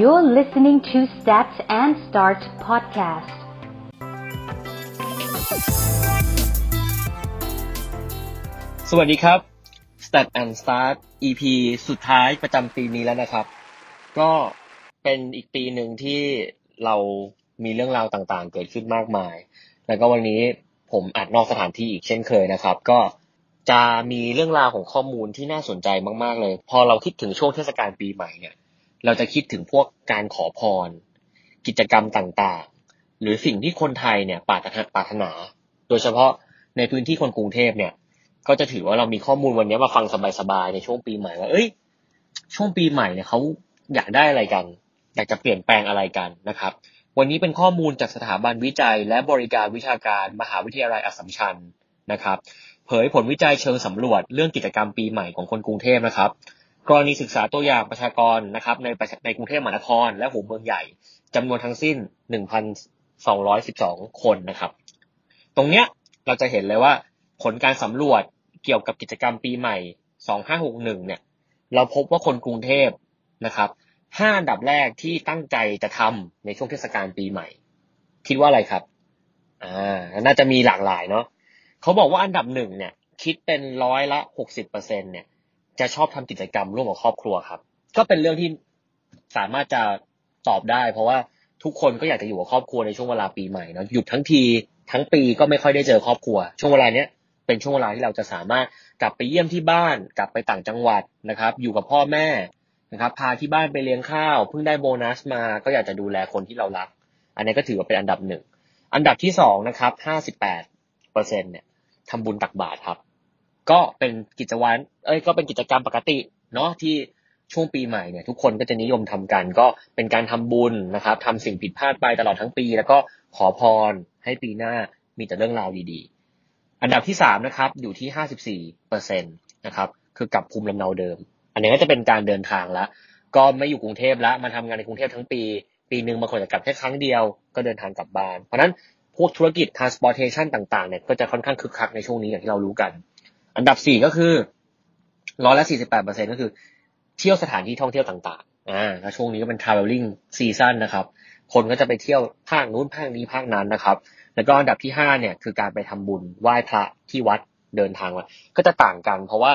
You're listening to Stats and Start podcast. สวัสดีครับ Stat and Start EP สุดท้ายประจำปีนี้แล้วนะครับ ก็เป็นอีกปีหนึ่งที่เรามีเรื่องราวต่างๆ เกิดขึ้นมากมาย แล้วก็วันนี้ผมอัดนอกสถานที่อีกเช่นเคยนะครับ ก็ จะมีเรื่องราวของข้อมูลที่น่าสนใจมากๆเลย พอเราคิดถึงช่วงเทศกาลปีใหม่เนี่ยเราจะคิดถึงพวกการขอพร กิจกรรมต่างๆ หรือสิ่งที่คนไทยเนี่ยปรารถนา โดยเฉพาะในพื้นที่คนกรุงเทพเนี่ย ก็จะถือว่าเรามีข้อมูลวันนี้มาฟังสบายๆในช่วงปีใหม่ว่าเอ้ย ช่วงปีใหม่เนี่ยเขาอยากได้อะไรกันอยากจะเปลี่ยนแปลงอะไรกันนะครับ วันนี้เป็นข้อมูลจากสถาบันวิจัย และบริการวิชาการมหาวิทยาลัยอัสสัมชัญ นะครับ เผยผลวิจัยเชิงสำรวจเรื่องกิจกรรมปีใหม่ของคนกรุงเทพนะครับ กรณีศึกษาตัวอย่างประชากรนะครับในในกรุงเทพมหานคร และหัวเมืองใหญ่จำนวนทั้งสิ้น 1,212 คนนะครับ ตรงเนี้ยเราจะเห็นเลยว่าผลการสำรวจเกี่ยวกับกิจกรรมปีใหม่ 2561 เนี่ย เราพบว่าคนกรุงเทพนะครับห้าอันดับแรกที่ตั้งใจจะทำในช่วงเทศกาลปีใหม่ คิดว่าอะไรครับ อ่า น่าจะมีหลากหลายเนาะ เขาบอกว่าอันดับหนึ่งเนี่ย คิดเป็นร้อยละ60เปอร์เซ็นเนี่ยจะชอบทำกิจกรรมร่วมกับครอบครัวครับ ก็เป็นเรื่องที่สามารถจะตอบได้ เพราะว่าทุกคนก็อยากจะอยู่กับครอบครัวในช่วงเวลาปีใหม่เนาะหยุดทั้งทีทั้งปีก็ไม่ค่อยได้เจอครอบครัว ช่วงเวลาเนี้ยเป็นช่วงเวลาที่เราจะสามารถกลับไปเยี่ยมที่บ้าน กลับไปต่างจังหวัดนะครับ อยู่กับพ่อแม่นะครับ พาที่บ้านไปเลี้ยงข้าวเพิ่งได้โบนัสมา ก็อยากจะดูแลคนที่เรารัก อันนี้ก็ถือว่าเป็นอันดับหนึ่งอันดับที่สองนะครับห้าสิบแปดเปอร์เซ็นเนี่ย ทำบุญตักบาตรครับ ก็เป็นกิจวัตรเอ้ยก็เป็นกิจกรรมปกติเนาะที่ช่วงปีใหม่เนี่ยทุกคนก็จะนิยมทำกัน ก็เป็นการทำบุญนะครับทำสิ่งผิดพลาดไปตลอดทั้งปี แล้วก็ขอพรให้ปีหน้ามีแต่เรื่องราวดีๆ อันดับที่สามนะครับอยู่ที่ห้าสิบสี่เปอร์เซ็นตนะครับคือกลับภูมิลำเนาเดิม อันนี้ก็จะเป็นการเดินทางแล้วก็ไม่อยู่กรุงเทพแล้วมาทำงานในกรุงเทพทั้งปี ปีหนึ่งบางคนจะกลับแค่ครั้งเดียวก็เดินทางกลับบ้าน เพราะนั้น พวกธุรกิจ transportation ต่างๆเนี่ยก็จะค่อนข้างคึกคักในช่วงนี้อย่างที่เรารู้กัน อันดับสี่ก็คือร้อยละสี่สิบแปดเปอร์เซ็นก็คือ เที่ยวสถานที่ท่องเที่ยวต่างๆอ่าแล้วช่วงนี้ก็เป็น traveling season นะครับ คนก็จะไปเที่ยวภาคนู้นภาคนี้ภาคนั้นนะครับ แล้วก็อันดับที่ห้าเนี่ยคือการไปทำบุญไหว้พระที่วัดเดินทางมาก็จะต่างกัน เพราะว่า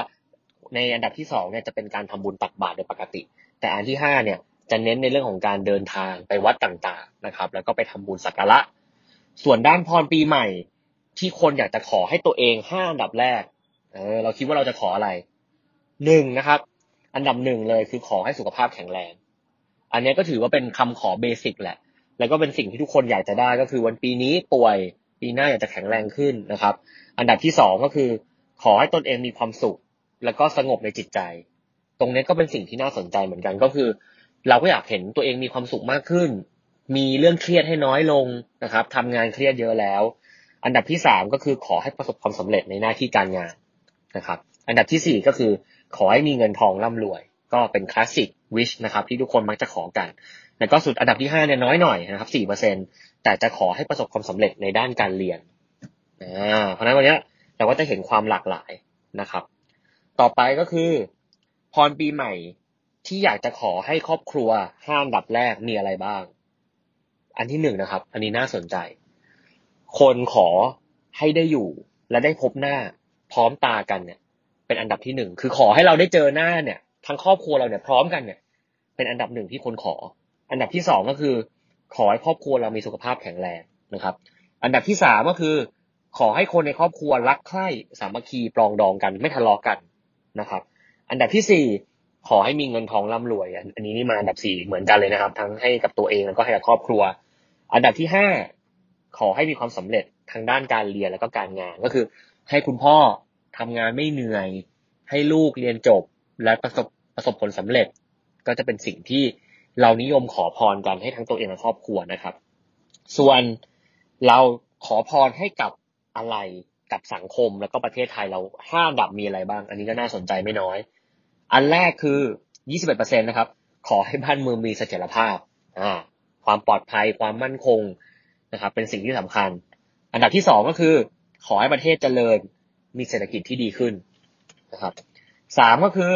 ในอันดับที่สองเนี่ยจะเป็นการทำบุญตักบาตรโดยปกติ แต่อันที่ห้าเนี่ยจะเน้นในเรื่องของการเดินทางไปวัดต่างๆนะครับ แล้วก็ไปทำบุญสักการะ ส่วนด้านพรปีใหม่ ที่คนอยากจะขอให้ตัวเองห้าอันดับแรก เออ เราคิดว่าเราจะขออะไรหนึ่งนะครับ อันดับหนึ่งเลยคือขอให้สุขภาพแข็งแรง อันนี้ก็ถือว่าเป็นคำขอเบสิกแหละ แล้วก็เป็นสิ่งที่ทุกคนอยากจะได้ก็คือวันปีนี้ป่วยปีหน้าอยากจะแข็งแรงขึ้นนะครับ อันดับที่สองก็คือ ขอให้ตนเองมีความสุข แล้วก็สงบในจิตใจ ตรงนี้ก็เป็นสิ่งที่น่าสนใจเหมือนกันก็คือ เราก็อยากเห็นตัวเองมีความสุขมากขึ้น มีเรื่องเครียดให้น้อยลงนะครับทำงานเครียดเยอะแล้ว อันดับที่สามก็คือขอให้ประสบความสำเร็จในหน้าที่การงานนะครับ อันดับที่สี่ก็คือ ขอให้มีเงินทองร่ำรวย ก็เป็นคลาสสิกวิชนะครับที่ทุกคนมักจะขอกัน แล้วก็สุดอันดับที่ห้าเนี่ยน้อยหน่อยนะครับสี่เปอร์เซ็นแต่จะขอให้ประสบความสำเร็จในด้านการเรียนอ่าเพราะฉะนั้นวันนี้เราก็จะเห็นความหลากหลายนะครับ ต่อไปก็คือพรปีใหม่ที่อยากจะขอให้ครอบครัวห้าอันดับแรกมีอะไรบ้าง อันที่หนึ่งนะครับ อันนี้น่าสนใจ คนขอให้ได้อยู่ และได้พบหน้าพร้อมตากันเนี่ย เป็นอันดับที่หนึ่งคือขอให้เราได้เจอหน้าเนี่ย ทั้งครอบครัวเราเนี่ยพร้อมกันเนี่ย เป็นอันดับหนึ่งที่คนขอ อันดับที่สองก็คือ ขอให้ครอบครัวเรามีสุขภาพแข็งแรงนะครับ อันดับที่สามก็คือ ขอให้คนในครอบครัวรักใคร่สามัคคีปรองดองกัน ไม่ทะเลาะกันนะครับ อันดับที่สี่ขอให้มีเงินทองร่ำรวย อันนี้นี่มาอันดับสี่เหมือนกันเลยนะครับ ทั้งให้กับตัวเองแล้วก็ให้กับครอบครัว อันดับที่ห้าขอให้มีความสำเร็จทางด้านการเรียนแล้วก็การงานก็คือ ให้คุณพ่อทำงานไม่เหนื่อย ให้ลูกเรียนจบและประสบประสบผลสำเร็จ ก็จะเป็นสิ่งที่เรานิยมขอพรกันให้ทั้งตัวเองและครอบครัวนะครับ ส่วนเราขอพรให้กับอะไรกับสังคมแล้วก็ประเทศไทยเราห้าดับมีอะไรบ้าง อันนี้ก็น่าสนใจไม่น้อย อันแรกคือ 21%นะครับ ขอให้บ้านเมืองมีเสถียรภาพ อ่า ความปลอดภัยความมั่นคงนะครับเป็นสิ่งที่สำคัญ อันดับที่สองก็คือ ขอให้ประเทศเจริญมีเศรษฐกิจที่ดีขึ้นนะครับสามก็คือ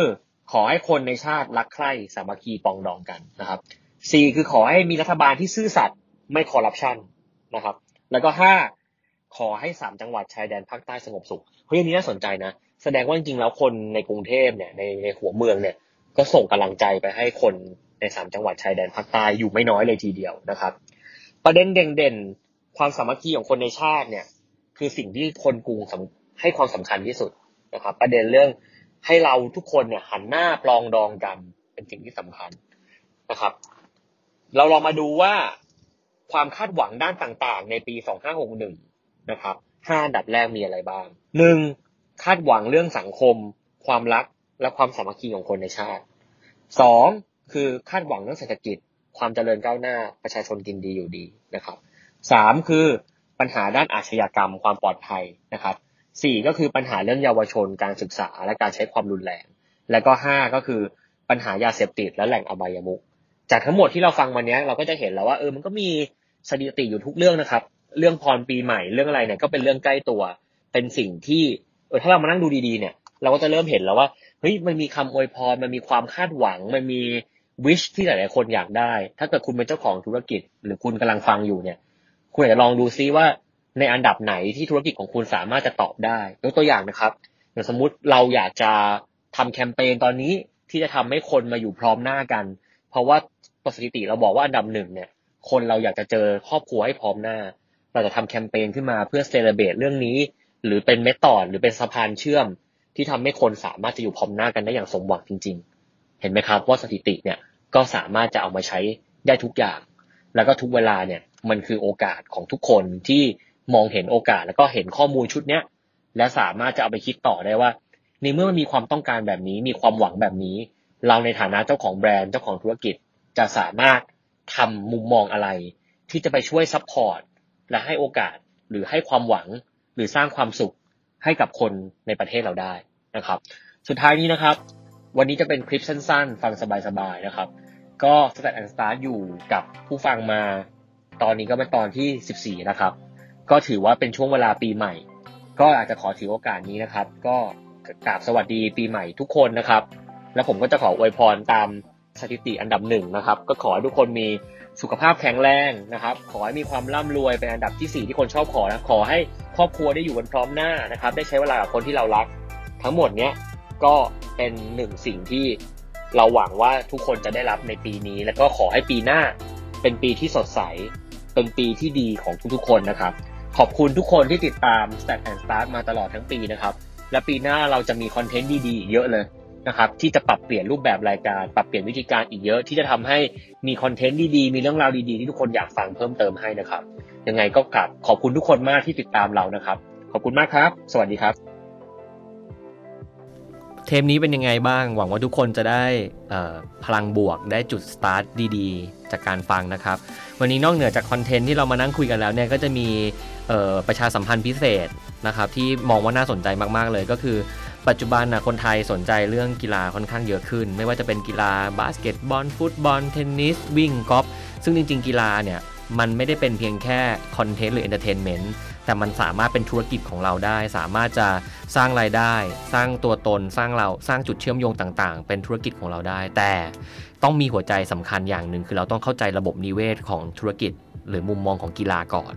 ขอให้คนในชาติรักใคร่สามัคคีปองดองกันนะครับ C คือขอให้มีรัฐบาลที่ซื่อสัตย์ไม่คอร์รัปชันนะครับแล้วก็ห้าขอให้สามจังหวัดชายแดนภาคใต้สงบสุขเฮ้ยอันนี้น่าสนใจนะ แสดงว่าจริงๆแล้วคนในกรุงเทพเนี่ยในในหัวเมืองเนี่ยก็ส่งกำลังใจไปให้คน ในสามจังหวัดชายแดนภาคใต้อยู่ไม่น้อยเลยทีเดียวนะครับ ประเด็นเด่นๆ ความสามัคคีของคนในชาติเนี่ย คือสิ่งที่คนกรุงให้ความสำคัญที่สุดนะครับ ประเด็นเรื่องให้เราทุกคนเนี่ยหันหน้าปลองดองกันเป็นสิ่งที่สำคัญนะครับ เราลองมาดูว่าความคาดหวังด้านต่างๆ ในปี 2561 นะครับห้าดับแรกมีอะไรบ้างหนึ่งคาดหวังเรื่องสังคม ความรักและความสามัคคีของคนในชาติสอง คือคาดหวังเรื่องเศรษฐกิจ ความเจริญก้าวหน้าประชาชนกินดีอยู่ดีนะครับสามคือปัญหาด้านอาชญากรรมความปลอดภัยนะครับสี่ก็คือปัญหาเรื่องเยาวชนการศึกษาและการใช้ความรุนแรง แล้วก็ห้าก็คือปัญหายาเสพติดและแหล่งอบายมุขจากทั้งหมดที่เราฟังวันนี้เราก็จะเห็นแล้วว่าเออมันก็มีสถิติอยู่ทุกเรื่องนะครับ เรื่องพรปีใหม่เรื่องอะไรเนี่ยก็เป็นเรื่องใกล้ตัว เป็นสิ่งที่เออถ้าเรามานั่งดูดีๆเนี่ย เราก็จะเริ่มเห็นแล้วว่าเฮ้ยมันมีคำอวยพรมันมีความคาดหวังมันมี วิชที่หลายๆคนอยากได้ ถ้าเกิดคุณเป็นเจ้าของธุรกิจ หรือคุณกำลังฟังอยู่เนี่ย คุณอาจจะลองดูซิว่าในอันดับไหนที่ธุรกิจของคุณสามารถจะตอบได้ยกตัวอย่างนะครับอย่างสมมุติเราอยากจะทำแคมเปญตอนนี้ที่จะทำให้คนมาอยู่พร้อมหน้ากัน เพราะว่าประสิทธิเราบอกว่าอันดับหนึ่งเนี่ย คนเราอยากจะเจอครอบครัวให้พร้อมหน้า เราจะทำแคมเปญขึ้นมาเพื่อเซเลบรตเรื่องนี้ หรือเป็นเมธอดหรือเป็นสะพานเชื่อม ที่ทำให้คนสามารถจะอยู่พร้อมหน้ากันได้อย่างสมหวังจริง ๆ เห็นไหมครับว่าสถิติเนี่ยก็สามารถจะเอามาใช้ได้ทุกอย่าง แล้วก็ทุกเวลาเนี่ยมันคือโอกาสของทุกคนที่มองเห็นโอกาสแล้วก็เห็นข้อมูลชุดเนี้ยและสามารถจะเอาไปคิดต่อได้ว่าในเมื่อมันมีความต้องการแบบนี้ มีความหวังแบบนี้ เราในฐานะเจ้าของแบรนด์เจ้าของธุรกิจ จะสามารถทำมุมมองอะไร ที่จะไปช่วย support และให้โอกาสหรือให้ความหวังหรือสร้างความสุขให้กับคนในประเทศเราได้นะครับ สุดท้ายนี้นะครับ วันนี้จะเป็นคลิปสั้นๆ ฟังสบายๆนะครับ ก็ Start and Start อยู่กับผู้ฟังมา ตอนนี้ก็เป็นตอนที่ 14 นะครับ ก็ถือว่าเป็นช่วงเวลาปีใหม่ ก็อาจจะขอถือโอกาสนี้นะครับ ก็กราบสวัสดีปีใหม่ทุกคนนะครับ และผมก็จะขออวยพรตามสถิติอันดับหนึ่งนะครับ ก็ขอให้ทุกคนมีสุขภาพแข็งแรงนะครับ ขอให้มีความร่ำรวยเป็นอันดับที่ 4 ที่คนชอบขอนะขอให้ครอบครัวได้อยู่กันพร้อมหน้านะครับ ได้ใช้เวลากับคนที่เรารัก ทั้งหมดเนี้ย ก็เป็นหนึ่งสิ่งที่เราหวังว่าทุกคนจะได้รับในปีนี้ แล้วก็ขอให้ปีหน้าเป็นปีที่สดใส เป็นปีที่ดีของทุกๆคนนะครับ ขอบคุณทุกคนที่ติดตาม Stack and Start มาตลอดทั้งปีนะครับ และปีหน้าเราจะมีคอนเทนต์ดีๆเยอะเลยนะครับที่จะปรับเปลี่ยนรูปแบบรายการ ปรับเปลี่ยนวิธีการอีกเยอะ ที่จะทำให้มีคอนเทนต์ดีๆมีเรื่องราวดีๆที่ทุกคนอยากฟังเพิ่มเติมให้นะครับ ยังไงก็กลับขอบคุณทุกคนมากที่ติดตามเรานะครับ ขอบคุณมากครับ สวัสดีครับ ปนี้เป็นยังไงบ้าง หวังว่าทุกคนจะได้พลังบวกได้จุดสตาร์ทดีๆ จากการฟังนะครับ วันนี้นอกเหนือจากคอนเทนต์ที่เรามานั่งคุยกันแล้วเนี่ยก็จะมีประชาสัมพันธ์พิเศษนะครับที่มองว่าน่าสนใจมากๆเลยก็คือ ปัจจุบันนะคนไทยสนใจเรื่องกีฬาค่อนข้างเยอะขึ้น ไม่ว่าจะเป็นกีฬาบาสเกตบอลฟุตบอลเทนนิสวิ่งกอล์ฟซึ่งจริง ๆ กีฬาเนี่ยมันไม่ได้เป็นเพียงแค่คอนเทนต์หรือ entertainment แต่มันสามารถเป็นธุรกิจของเราได้ สามารถจะสร้างรายได้ สร้างตัวตน สร้างเราสร้างจุดเชื่อมโยงต่างๆ เป็นธุรกิจของเราได้ แต่ต้องมีหัวใจสำคัญอย่างหนึ่งคือเราต้องเข้าใจระบบนิเวศของธุรกิจ หรือมุมมองของกีฬาก่อน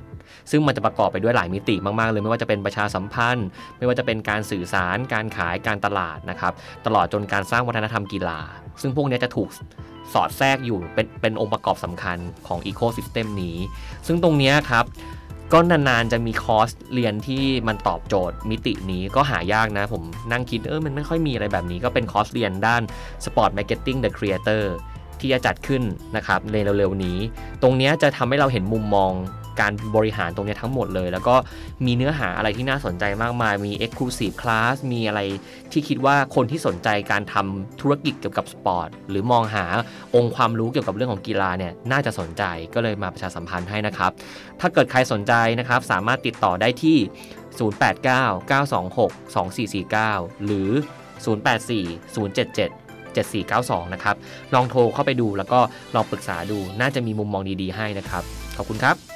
ซึ่งมันจะประกอบไปด้วยหลายมิติมากๆเลยไม่ว่าจะเป็นประชาสัมพันธ์ ไม่ว่าจะเป็นการสื่อสาร การขายการตลาดนะครับตลอดจนการสร้างวัฒนธรรมกีฬา ซึ่งพวกนี้จะถูกสอดแทรกอยู่เป็นเป็นองค์ประกอบสำคัญของ ecosystem นี้ ซึ่งตรงนี้ครับ ก็นานๆจะมีคอร์สเรียนที่มันตอบโจทย์มิตินี้ก็หายากนะ ผมนั่งคิดเออมันไม่ค่อยมีอะไรแบบนี้ ก็เป็นคอร์สเรียนด้าน Sport Marketing the Creator ที่จะจัดขึ้นนะครับในเร็วๆนี้ ตรงนี้จะทำให้เราเห็นมุมมอง การบริหารตรงนี้ทั้งหมดเลย แล้วก็มีเนื้อหาอะไรที่น่าสนใจมากมาย มี Exclusive Class มีอะไรที่คิดว่าคนที่สนใจการทำธุรกิจเกี่ยวกับสปอร์ตหรือมองหาองค์ความรู้เกี่ยวกับเรื่องของกีฬาเนี่ยน่าจะสนใจก็เลยมาประชาสัมพันธ์ให้นะครับ ถ้าเกิดใครสนใจนะครับสามารถติดต่อได้ที่ 089-926-2449 หรือ 084-077 7492 นะครับ ลองโทรเข้าไปดูแล้วก็ลองปรึกษาดู น่าจะมีมุมมองดีๆให้นะครับ ขอบคุณครับ